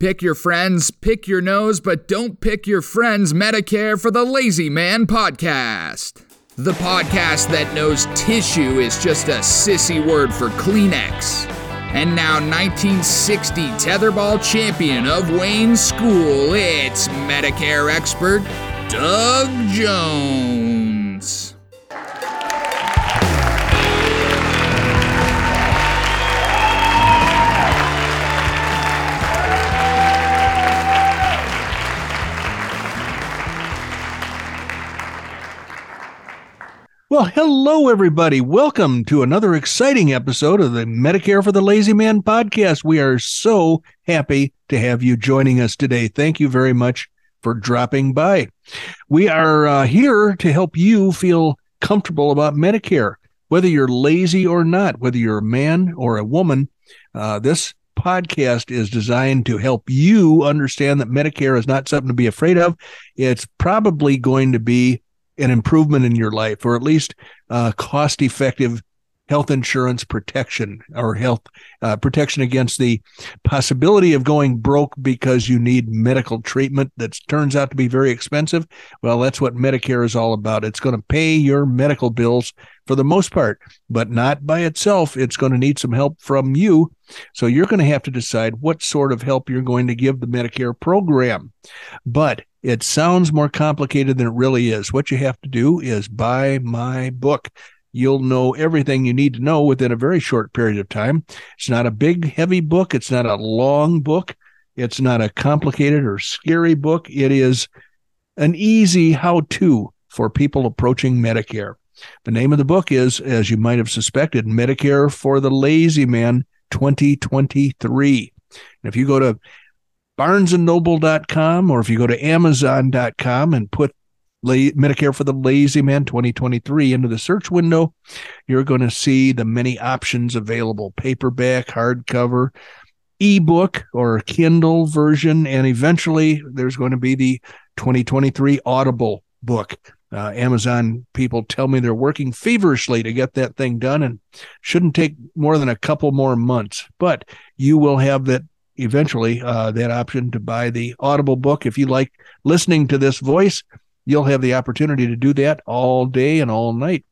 Pick your friends, pick your nose, but don't pick your friends Medicare for the Lazy Man podcast. The podcast that knows tissue is just a sissy word for Kleenex. And now, 1960 tetherball champion of Wayne School, it's Medicare expert Doug Jones. Well, hello, everybody. Welcome to another exciting episode of the Medicare for the Lazy Man podcast. We are so happy to have you joining us today. Thank you very much for dropping by. We are uh, here to help you feel comfortable about Medicare, whether you're lazy or not, whether you're a man or a woman. Uh, this podcast is designed to help you understand that Medicare is not something to be afraid of. It's probably going to be an improvement in your life, or at least uh, cost effective health insurance protection or health uh, protection against the possibility of going broke because you need medical treatment that turns out to be very expensive. Well, that's what Medicare is all about. It's going to pay your medical bills for the most part, but not by itself. It's going to need some help from you. So you're going to have to decide what sort of help you're going to give the Medicare program. But it sounds more complicated than it really is. What you have to do is buy my book you'll know everything you need to know within a very short period of time. It's not a big, heavy book. It's not a long book. It's not a complicated or scary book. It is an easy how to for people approaching Medicare. The name of the book is, as you might have suspected, Medicare for the Lazy Man 2023. And if you go to barnesandnoble.com or if you go to amazon.com and put Medicare for the Lazy Man 2023 into the search window, you're going to see the many options available paperback, hardcover, ebook, or Kindle version. And eventually there's going to be the 2023 Audible book. Uh, Amazon people tell me they're working feverishly to get that thing done and shouldn't take more than a couple more months. But you will have that eventually, uh, that option to buy the Audible book. If you like listening to this voice, you'll have the opportunity to do that all day and all night.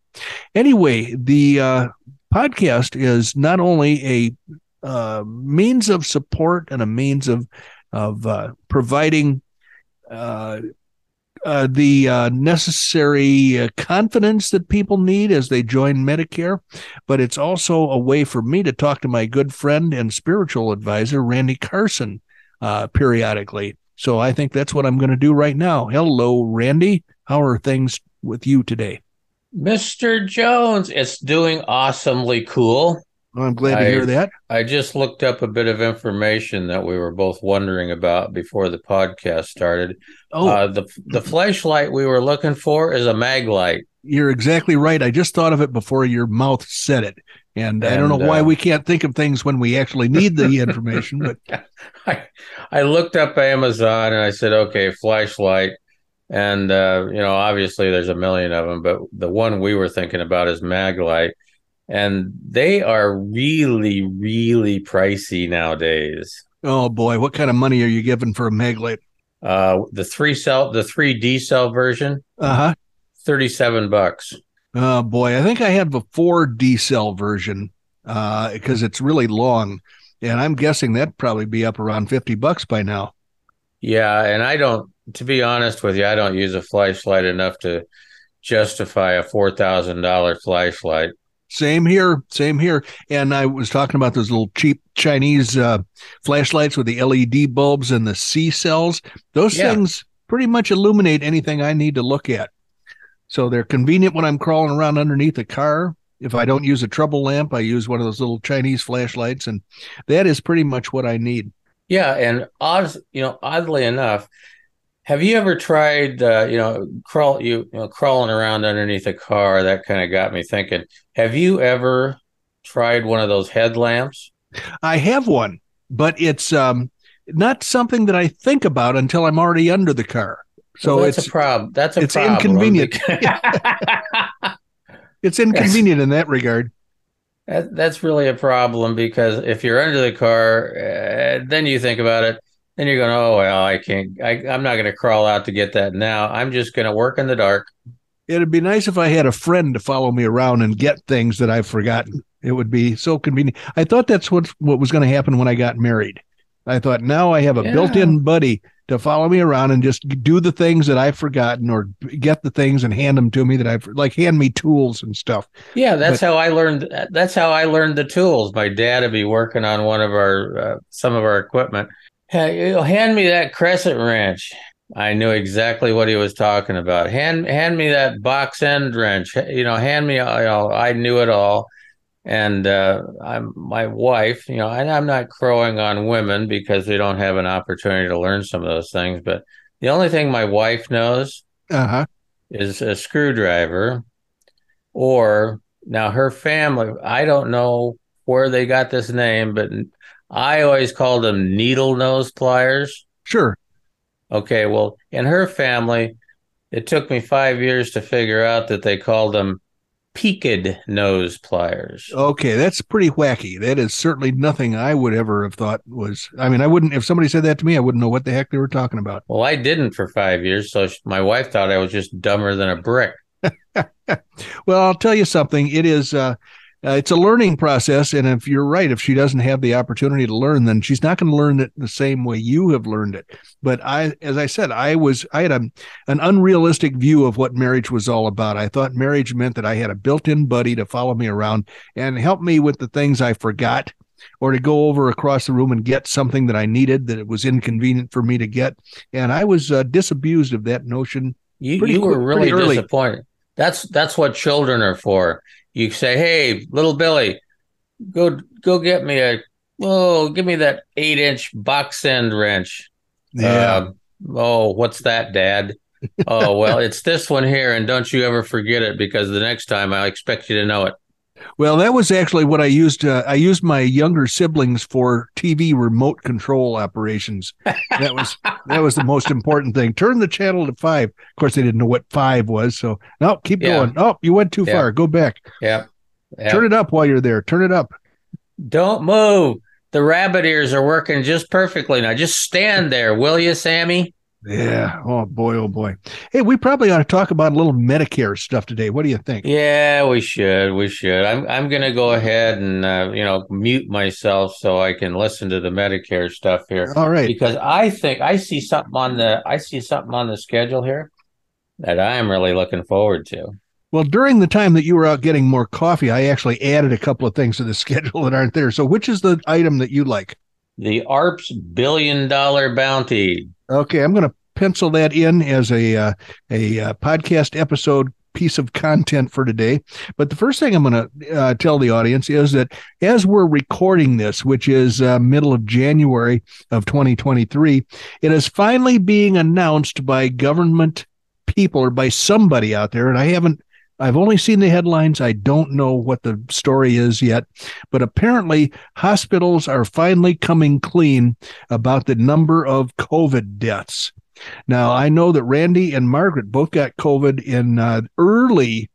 Anyway, the uh, podcast is not only a uh, means of support and a means of of uh, providing uh, uh, the uh, necessary confidence that people need as they join Medicare, but it's also a way for me to talk to my good friend and spiritual advisor, Randy Carson, periodically. So I think that's what I'm going to do right now. Hello, Randy. How are things with you today? Mr. Jones, it's doing awesomely cool. Well, I'm glad to I, hear that. I just looked up a bit of information that we were both wondering about before the podcast started. Oh, uh, the the flashlight we were looking for is a Maglite. You're exactly right. I just thought of it before your mouth said it. And, and I don't know uh, why we can't think of things when we actually need the information. But I, I looked up Amazon and I said, okay, flashlight. And, uh, you know, obviously there's a million of them, but the one we were thinking about is Maglite. And they are really, really pricey nowadays. Oh boy, what kind of money are you giving for a Maglite? Uh, the three cell, the three D cell version. Uh huh. Thirty-seven bucks. Oh boy, I think I have the four D cell version because uh, it's really long, and I'm guessing that'd probably be up around fifty bucks by now. Yeah, and I don't. To be honest with you, I don't use a flashlight enough to justify a four thousand dollar flashlight. Same here, same here. And I was talking about those little cheap Chinese uh, flashlights with the LED bulbs and the C cells. Those yeah. things pretty much illuminate anything I need to look at. So they're convenient when I'm crawling around underneath a car. If I don't use a trouble lamp, I use one of those little Chinese flashlights, and that is pretty much what I need. Yeah, and odd, you know, oddly enough, have you ever tried, uh, you know, crawl you, you know, crawling around underneath a car? That kind of got me thinking. Have you ever tried one of those headlamps? I have one, but it's um, not something that I think about until I'm already under the car. So well, that's it's a problem. That's a problem. it's problem. inconvenient. it's inconvenient in that regard. That, that's really a problem because if you're under the car, uh, then you think about it. then you're going, oh well, I can't. I, I'm not going to crawl out to get that now. I'm just going to work in the dark. It'd be nice if I had a friend to follow me around and get things that I've forgotten. It would be so convenient. I thought that's what what was going to happen when I got married. I thought now I have a Yeah. built-in buddy to follow me around and just do the things that I've forgotten or get the things and hand them to me that I've like hand me tools and stuff. Yeah, that's how I learned. That's how I learned the tools. My dad would be working on one of our uh, some of our equipment. Hey, hand me that crescent wrench. I knew exactly what he was talking about. Hand hand me that box end wrench. You know, hand me. You know, I knew it all. And uh, I'm my wife. You know, and I'm not crowing on women because they don't have an opportunity to learn some of those things. But the only thing my wife knows Uh-huh. is a screwdriver or now her family i don't know where they got this name but i always called them needle nose pliers Sure. okay well in her family it took me five years to figure out that they called them peaked nose pliers Okay, that's pretty wacky. That is certainly nothing I would ever have thought was. I mean, I wouldn't if somebody said that to me, I wouldn't know what the heck they were talking about. well i didn't for five years so my wife thought i was just dumber than a brick Well, I'll tell you something. It is uh, uh, it's a learning process, and if you're right, if she doesn't have the opportunity to learn, then she's not going to learn it the same way you have learned it. But I, as I said, I was I had a, an unrealistic view of what marriage was all about. I thought marriage meant that I had a built-in buddy to follow me around and help me with the things I forgot. Or to go over across the room and get something that I needed that it was inconvenient for me to get, and I was uh, disabused of that notion. You you were really disappointed. That's that's what children are for. You say, "Hey, little Billy, go go get me a oh, give me that eight inch box end wrench." Uh, oh, what's that, Dad? oh well, it's this one here, and don't you ever forget it because the next time I expect you to know it. Well, that was actually what I used. Uh, I used my younger siblings for TV remote control operations. That was that was the most important thing. Turn the channel to five. Of course, they didn't know what five was, so no, keep Yeah. going. Oh, you went too Yeah. far. Go back. Yeah. yeah. Turn it up while you're there. Turn it up. Don't move. The rabbit ears are working just perfectly now. Just stand there, will you, Sammy? Yeah. Oh boy. Oh boy. Hey, we probably ought to talk about a little Medicare stuff today. What do you think? Yeah, we should. We should. I'm I'm gonna go ahead and uh, you know mute myself so I can listen to the Medicare stuff here All right. because I think I see something on the I see something on the schedule here that I'm really looking forward to. Well, during the time that you were out getting more coffee, I actually added a couple of things to the schedule that aren't there. So, which is the item that you like? The AARP's billion dollar bounty. Okay, I'm going to pencil that in as a uh, a uh, podcast episode piece of content for today. But the first thing I'm going to uh, tell the audience is that as we're recording this, which is uh, middle of January of 2023, it is finally being announced by government people or by somebody out there, and I haven't. I've only seen the headlines. I don't know what the story is yet, but apparently hospitals are finally coming clean about the number of COVID deaths. Now, I know that Randy and Margaret both got COVID in uh, early.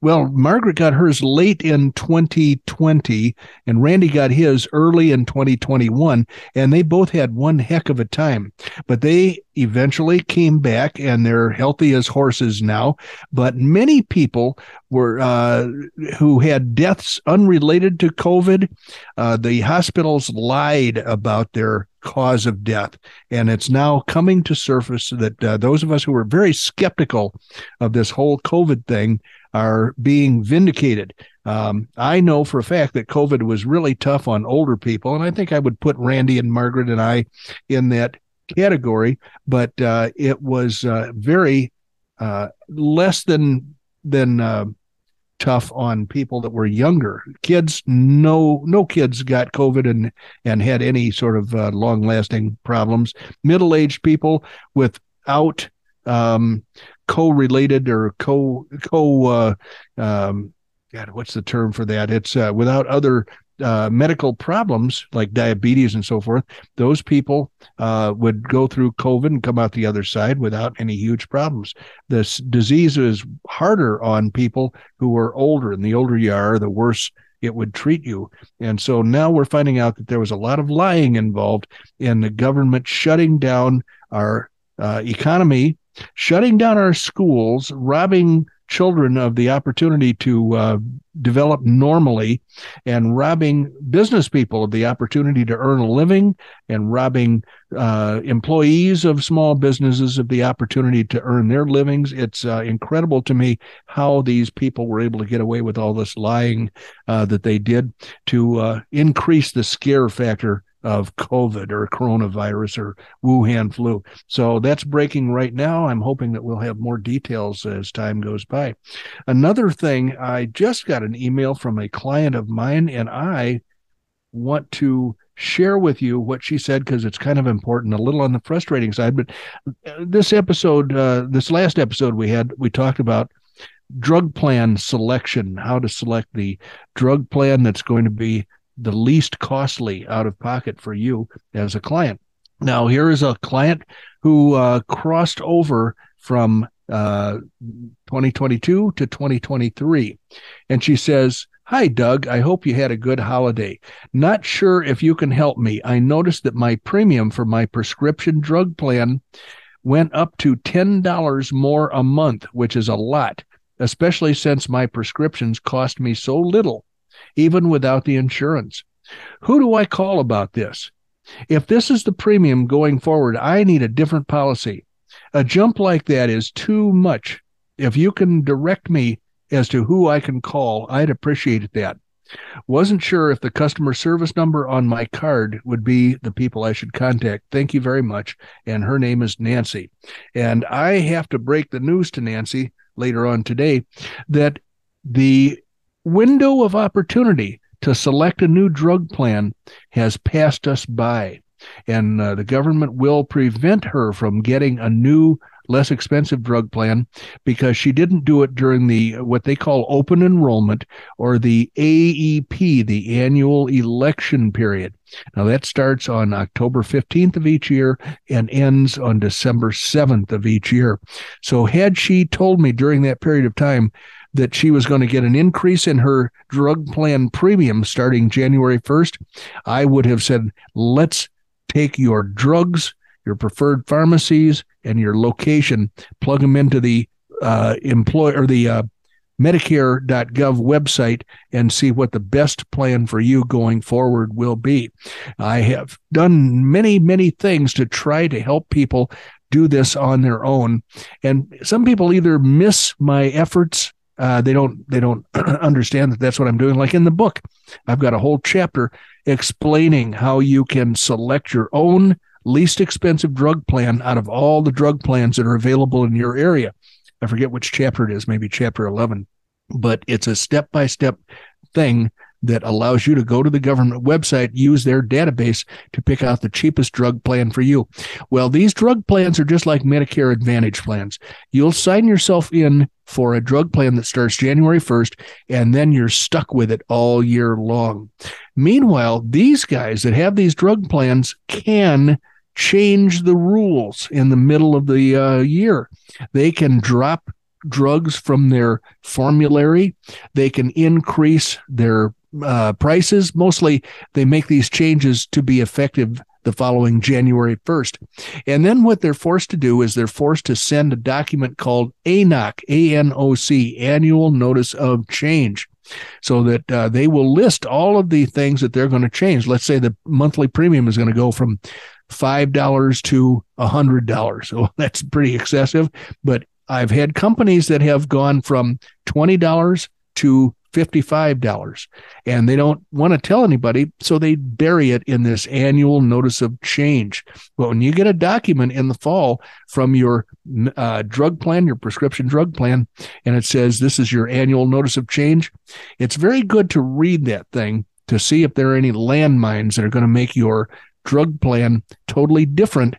Well, Margaret got hers late in 2020, and Randy got his early in 2021, and they both had one heck of a time. But they eventually came back, and they're healthy as horses now. But many people were uh, who had deaths unrelated to COVID. Uh, the hospitals lied about their cause of death, and it's now coming to surface that uh, those of us who were very skeptical of this whole COVID thing are being vindicated. Um, I know for a fact that COVID was really tough on older people, and I think I would put Randy and Margaret and I in that category. But uh, it was uh, very uh, less than than uh, tough on people that were younger. Kids, no, no kids got COVID and and had any sort of uh, long lasting problems. Middle aged people without um, co-related or co co uh, um, God, what's the term for that? It's uh, without other uh, medical problems like diabetes and so forth. Those people uh, would go through COVID and come out the other side without any huge problems. This disease is harder on people who are older, and the older you are, the worse it would treat you. And so now we're finding out that there was a lot of lying involved in the government shutting down our uh, economy, shutting down our schools, robbing children of the opportunity to uh, develop normally and robbing business people of the opportunity to earn a living and robbing uh, employees of small businesses of the opportunity to earn their livings. It's uh, incredible to me how these people were able to get away with all this lying uh, that they did to uh, increase the scare factor of COVID or coronavirus or Wuhan flu. So that's breaking right now. I'm hoping that we'll have more details as time goes by. Another thing, I just got an email from a client of mine, and I want to share with you what she said because it's kind of important, a little on the frustrating side. But uh, this episode, uh, this last episode we had, we talked about drug plan selection, how to select the drug plan that's going to be the least costly out of pocket for you as a client. Now, here is a client who uh, crossed over from uh, 2022 to 2023. And she says, Hi, Doug. I hope you had a good holiday. Not sure if you can help me. I noticed that my premium for my prescription drug plan went up to $10 more a month, which is a lot, especially since my prescriptions cost me so little even without the insurance. Who do I call about this? If this is the premium going forward, I need a different policy. A jump like that is too much. If you can direct me as to who I can call, I'd appreciate that. Wasn't sure if the customer service number on my card would be the people I should contact. Thank you very much. And her name is Nancy. And I have to break the news to Nancy later on today that the window of opportunity to select a new drug plan has passed us by. And uh, the government will prevent her from getting a new, less expensive drug plan because she didn't do it during the what they call open enrollment or the AEP, the annual election period. Now that starts on October 15th of each year and ends on December 7th of each year. So had she told me during that period of time that she was going to get an increase in her drug plan premium starting January 1st, I would have said, let's take your drugs, your preferred pharmacies, and your location, plug them into the uh, or the uh, Medicare.gov website and see what the best plan for you going forward will be. I have done many, many things to try to help people do this on their own. And some people either miss my efforts uh, they don't they don't understand that that's what I'm doing. Like in the book, I've got a whole chapter explaining how you can select your own least expensive drug plan out of all the drug plans that are available in your area. I forget which chapter it is, maybe chapter 11, but it's a step by step thing that allows you to go to the government website, use their database to pick out the cheapest drug plan for you. Well, these drug plans are just like Medicare Advantage plans. You'll sign yourself in for a drug plan that starts January 1st, and then you're stuck with it all year long. Meanwhile, these guys that have these drug plans can change the rules in the middle of the uh, year. They can drop drugs from their formulary. They can increase their uh, prices. Mostly, they make these changes to be effective the following January 1st. And then what they're forced to do is they're forced to send a document called ANOC, A-N-O-C, Annual Notice of Change, so that uh, they will list all of the things that they're going to change. Let's say the monthly premium is going to go from $5 to $100. So that's pretty excessive, but I've had companies that have gone from $20 to $55 and they don't want to tell anybody so they bury it in this annual notice of change but when you get a document in the fall from your uh, drug plan your prescription drug plan and it says this is your annual notice of change it's very good to read that thing to see if there are any landmines that are going to make your drug plan totally different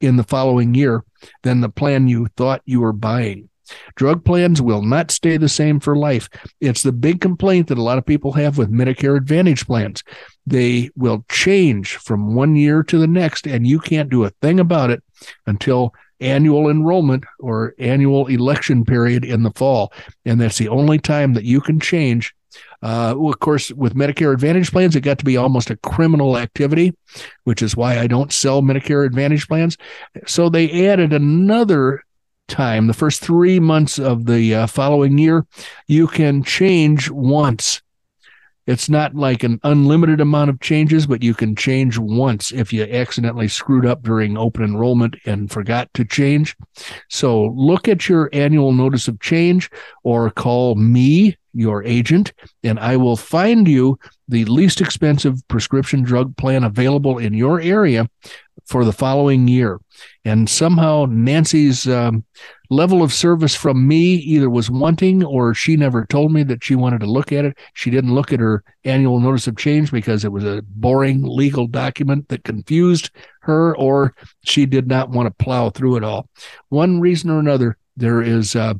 in the following year than the plan you thought you were buying. Drug plans will not stay the same for life. It's the big complaint that a lot of people have with Medicare Advantage plans. They will change from one year to the next, and you can't do a thing about it until annual enrollment or annual election period in the fall. And that's the only time that you can change Uh, of course, with Medicare Advantage plans, it got to be almost a criminal activity, which is why I don't sell Medicare Advantage plans. So they added another time, the first three months of the uh, following year, you can change once. It's not like an unlimited amount of changes, but you can change once if you accidentally screwed up during open enrollment and forgot to change. So look at your annual notice of change or call me, your agent, and I will find you the least expensive prescription drug plan available in your area for the following year. And somehow Nancy's um, level of service from me either was wanting or she never told me that she wanted to look at it. She didn't look at her annual notice of change because it was a boring legal document that confused her, or she did not want to plow through it all. One reason or another, there is. Uh,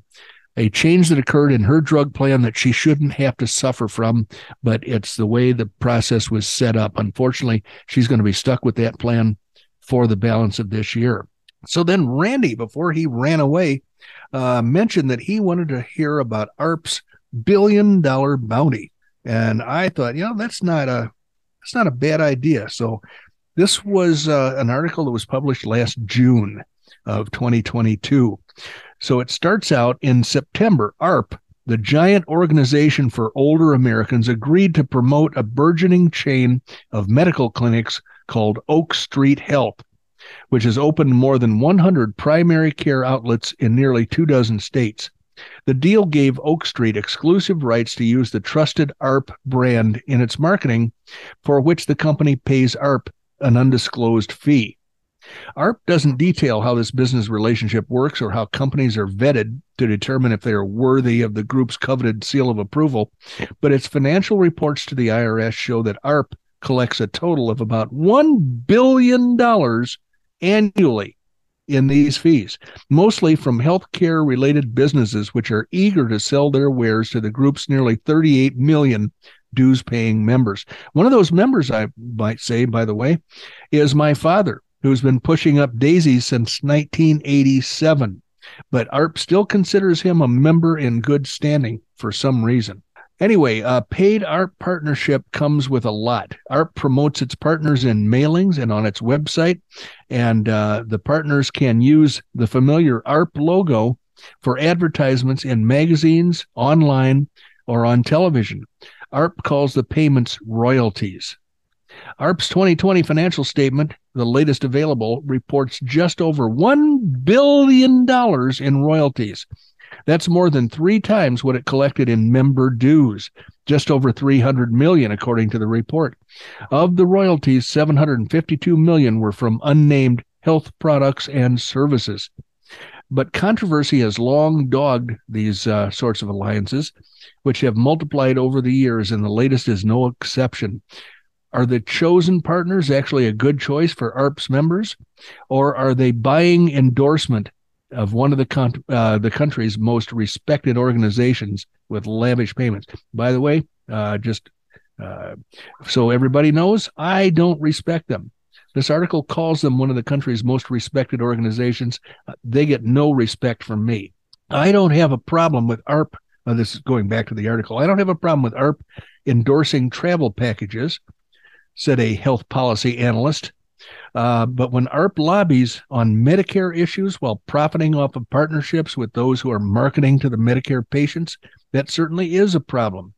a change that occurred in her drug plan that she shouldn't have to suffer from, but it's the way the process was set up. Unfortunately, she's going to be stuck with that plan for the balance of this year. So then Randy, before he ran away, uh, mentioned that he wanted to hear about AARP's billion dollar bounty. And I thought, you know, that's not a that's not a bad idea. So this was uh, an article that was published last June of 2022. So it starts out in September. AARP, the giant organization for older Americans, agreed to promote a burgeoning chain of medical clinics called Oak Street Health, which has opened more than 100 primary care outlets in nearly two dozen states. The deal gave Oak Street exclusive rights to use the trusted AARP brand in its marketing, for which the company pays AARP an undisclosed fee. AARP doesn't detail how this business relationship works or how companies are vetted to determine if they are worthy of the group's coveted seal of approval, but its financial reports to the IRS show that AARP collects a total of about $1 billion annually in these fees, mostly from healthcare related businesses which are eager to sell their wares to the group's nearly 38 million dues paying members. One of those members, I might say, by the way, is my father, who's been pushing up daisies since 1987. But AARP still considers him a member in good standing for some reason. Anyway, a paid AARP partnership comes with a lot. AARP promotes its partners in mailings and on its website, and uh, the partners can use the familiar AARP logo for advertisements in magazines, online, or on television. AARP calls the payments royalties. AARP's 2020 financial statement, the latest available, reports just over $1 billion in royalties. That's more than three times what it collected in member dues, just over 300 million according to the report. Of the royalties, 752 million were from unnamed health products and services. But controversy has long dogged these uh, sorts of alliances, which have multiplied over the years, and the latest is no exception. Are the chosen partners actually a good choice for AARP's members, or are they buying endorsement of one of the con- uh, the country's most respected organizations with lavish payments. By the way, uh, just uh, so everybody knows, I don't respect them. This article calls them one of the country's most respected organizations. Uh, they get no respect from me. I don't have a problem with AARP. Uh, this is going back to the article. I don't have a problem with AARP endorsing travel packages, said a health policy analyst uh, but when AARP lobbies on Medicare issues while profiting off of partnerships with those who are marketing to the Medicare patients, that certainly is a problem.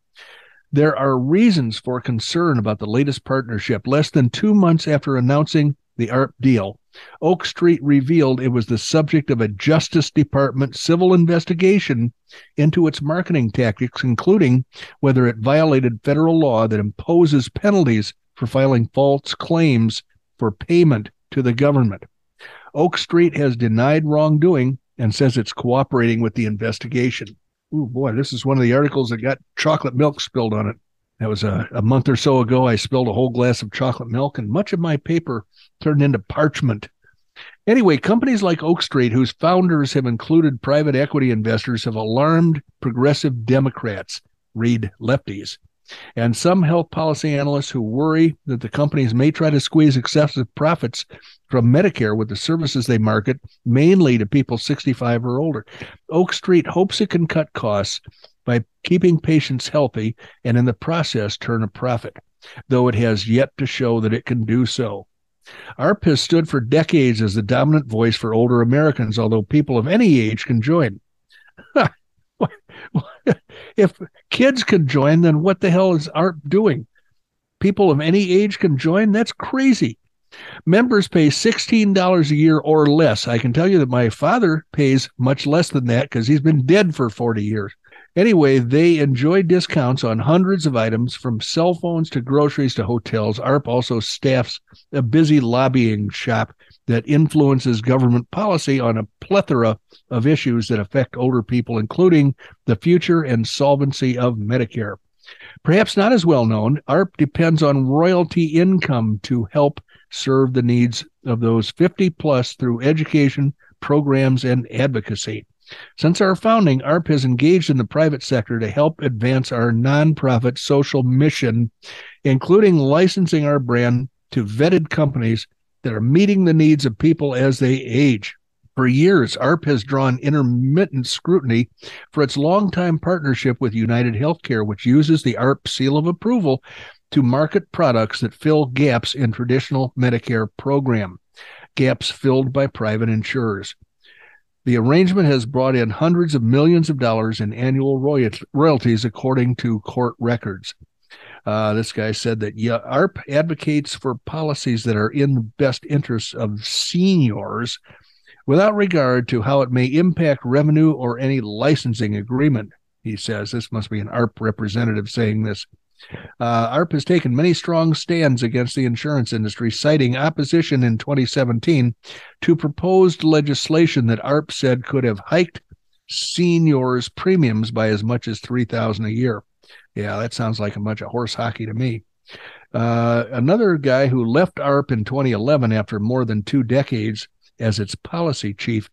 There are reasons for concern about the latest partnership. Less than two months after announcing the AARP deal, Oak Street revealed it was the subject of a Justice Department civil investigation into its marketing tactics, including whether it violated federal law that imposes penalties for filing false claims for payment to the government. Oak Street has denied wrongdoing and says it's cooperating with the investigation. Oh boy, this is one of the articles that got chocolate milk spilled on it. That was a, a month or so ago. I spilled a whole glass of chocolate milk, and much of my paper turned into parchment. Anyway, companies like Oak Street, whose founders have included private equity investors, have alarmed progressive Democrats, read lefties, and some health policy analysts who worry that the companies may try to squeeze excessive profits from Medicare with the services they market, mainly to people 65 or older. Oak Street hopes it can cut costs by keeping patients healthy and in the process turn a profit, though it has yet to show that it can do so. AARP has stood for decades as the dominant voice for older Americans, although people of any age can join. If kids can join, then what the hell is AARP doing? People of any age can join? That's crazy. Members pay $16 a year or less. I can tell you that my father pays much less than that because he's been dead for 40 years. Anyway, they enjoy discounts on hundreds of items from cell phones to groceries to hotels. AARP also staffs a busy lobbying shop that influences government policy on a plethora of issues that affect older people, including the future and solvency of Medicare. Perhaps not as well known, AARP depends on royalty income to help serve the needs of those 50 plus through education, programs, and advocacy. Since our founding, AARP has engaged in the private sector to help advance our nonprofit social mission, including licensing our brand to vetted companies that are meeting the needs of people as they age. For years, AARP has drawn intermittent scrutiny for its longtime partnership with United Healthcare, which uses the AARP seal of approval to market products that fill gaps in traditional Medicare program, gaps filled by private insurers. The arrangement has brought in hundreds of millions of dollars in annual royalties, according to court records. Uh, this guy said that AARP advocates for policies that are in the best interests of seniors without regard to how it may impact revenue or any licensing agreement. He says this must be an AARP representative saying this. Uh, AARP has taken many strong stands against the insurance industry, citing opposition in 2017 to proposed legislation that AARP said could have hiked seniors' premiums by as much as 3000 a year. Yeah, that sounds like a bunch of horse hockey to me. Uh, another guy who left AARP in 2011 after more than two decades as its policy chief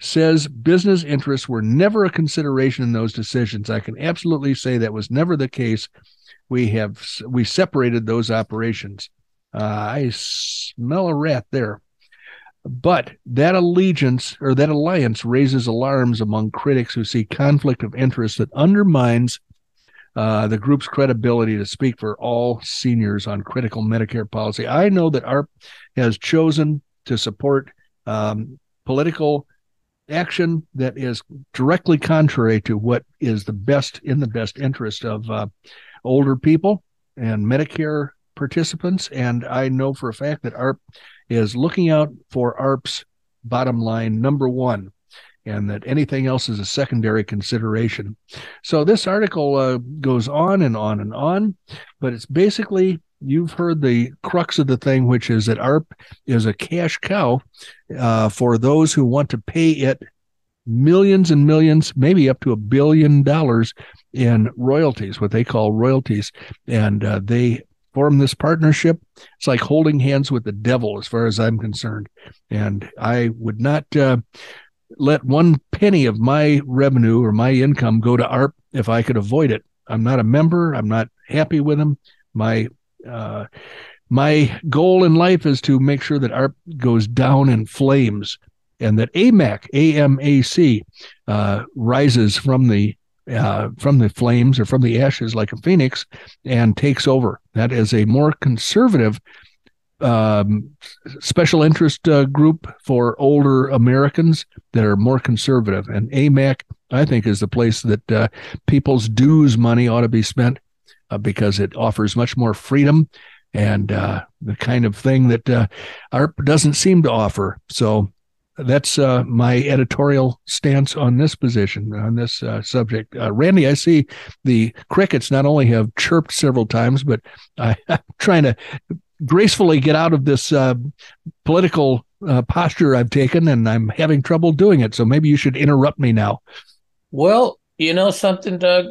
says business interests were never a consideration in those decisions. I can absolutely say that was never the case we have we separated those operations. Uh, I smell a rat there. But that allegiance or that alliance raises alarms among critics who see conflict of interest that undermines uh, the group's credibility to speak for all seniors on critical Medicare policy. I know that AARP has chosen to support um, political action that is directly contrary to what is the best in the best interest of uh, older people and Medicare participants. And I know for a fact that AARP is looking out for AARP's bottom line number one, and that anything else is a secondary consideration. So this article uh, goes on and on and on, but it's basically you've heard the crux of the thing, which is that AARP is a cash cow uh, for those who want to pay it millions and millions, maybe up to a billion dollars in royalties, what they call royalties. And uh, they form this partnership. It's like holding hands with the devil, as far as I'm concerned. And I would not uh, let one penny of my revenue or my income go to AARP if I could avoid it. I'm not a member. I'm not happy with them. My uh, my goal in life is to make sure that AARP goes down in flames and that AMAC, AMAC, uh, rises from the uh, from the flames or from the ashes like a phoenix and takes over. That is a more conservative um, special interest uh, group for older Americans that are more conservative. And AMAC, I think, is the place that uh, people's dues money ought to be spent uh, because it offers much more freedom and uh, the kind of thing that uh, AARP doesn't seem to offer. So that's uh, my editorial stance on this position on this uh, subject. Uh, Randy, I see the crickets not only have chirped several times, but I, am trying to gracefully get out of this uh, political uh, posture I've taken, and I'm having trouble doing it. So maybe you should interrupt me now. Well, you know something, Doug.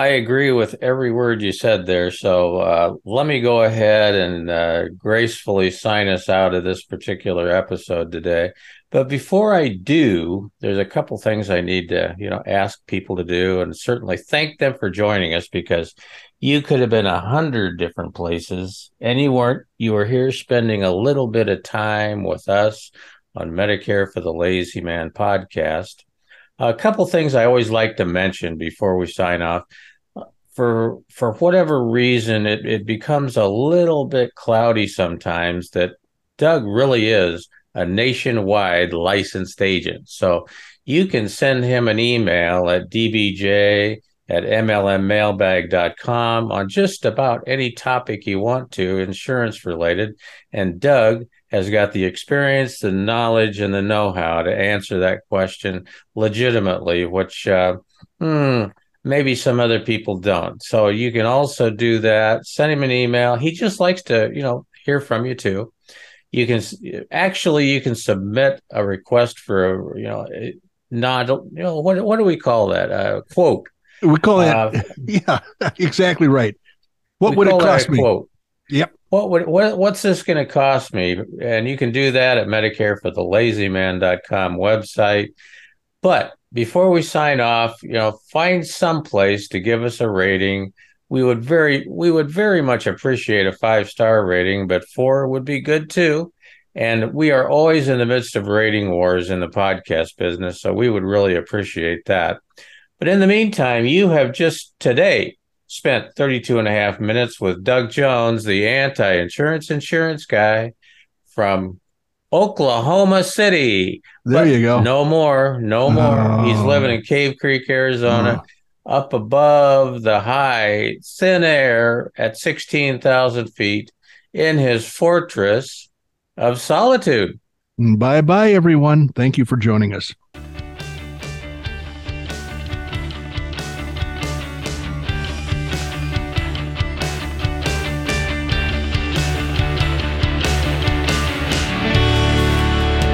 I agree with every word you said there. So uh, let me go ahead and uh, gracefully sign us out of this particular episode today. But before I do, there's a couple things I need to, you know, ask people to do, and certainly thank them for joining us because you could have been a hundred different places, and you weren't. You were here spending a little bit of time with us on Medicare for the Lazy Man podcast. A couple things I always like to mention before we sign off. For for whatever reason, it, it becomes a little bit cloudy sometimes that Doug really is a nationwide licensed agent. So you can send him an email at dbj at mlmmailbag.com on just about any topic you want to, insurance related. And Doug has got the experience, the knowledge, and the know how to answer that question legitimately, which uh, hmm, maybe some other people don't. So you can also do that. Send him an email. He just likes to, you know, hear from you too. You can actually you can submit a request for a, you know not you know what what do we call that a quote we call that, uh, yeah, exactly right. What would it cost me? Quote. Yep. What would what what's this going to cost me? And you can do that at Medicare for the lazyman.com website. But before we sign off, you know, find some place to give us a rating. We would very we would very much appreciate a five star rating, but four would be good too. And we are always in the midst of rating wars in the podcast business, so we would really appreciate that. But in the meantime, you have just today spent 32 and a half minutes with Doug Jones, the anti insurance insurance guy from Oklahoma City. There but you go. No more, no more. Oh. He's living in Cave Creek, Arizona, oh. up above the high, thin air at 16,000 feet in his fortress of solitude. Bye bye, everyone. Thank you for joining us.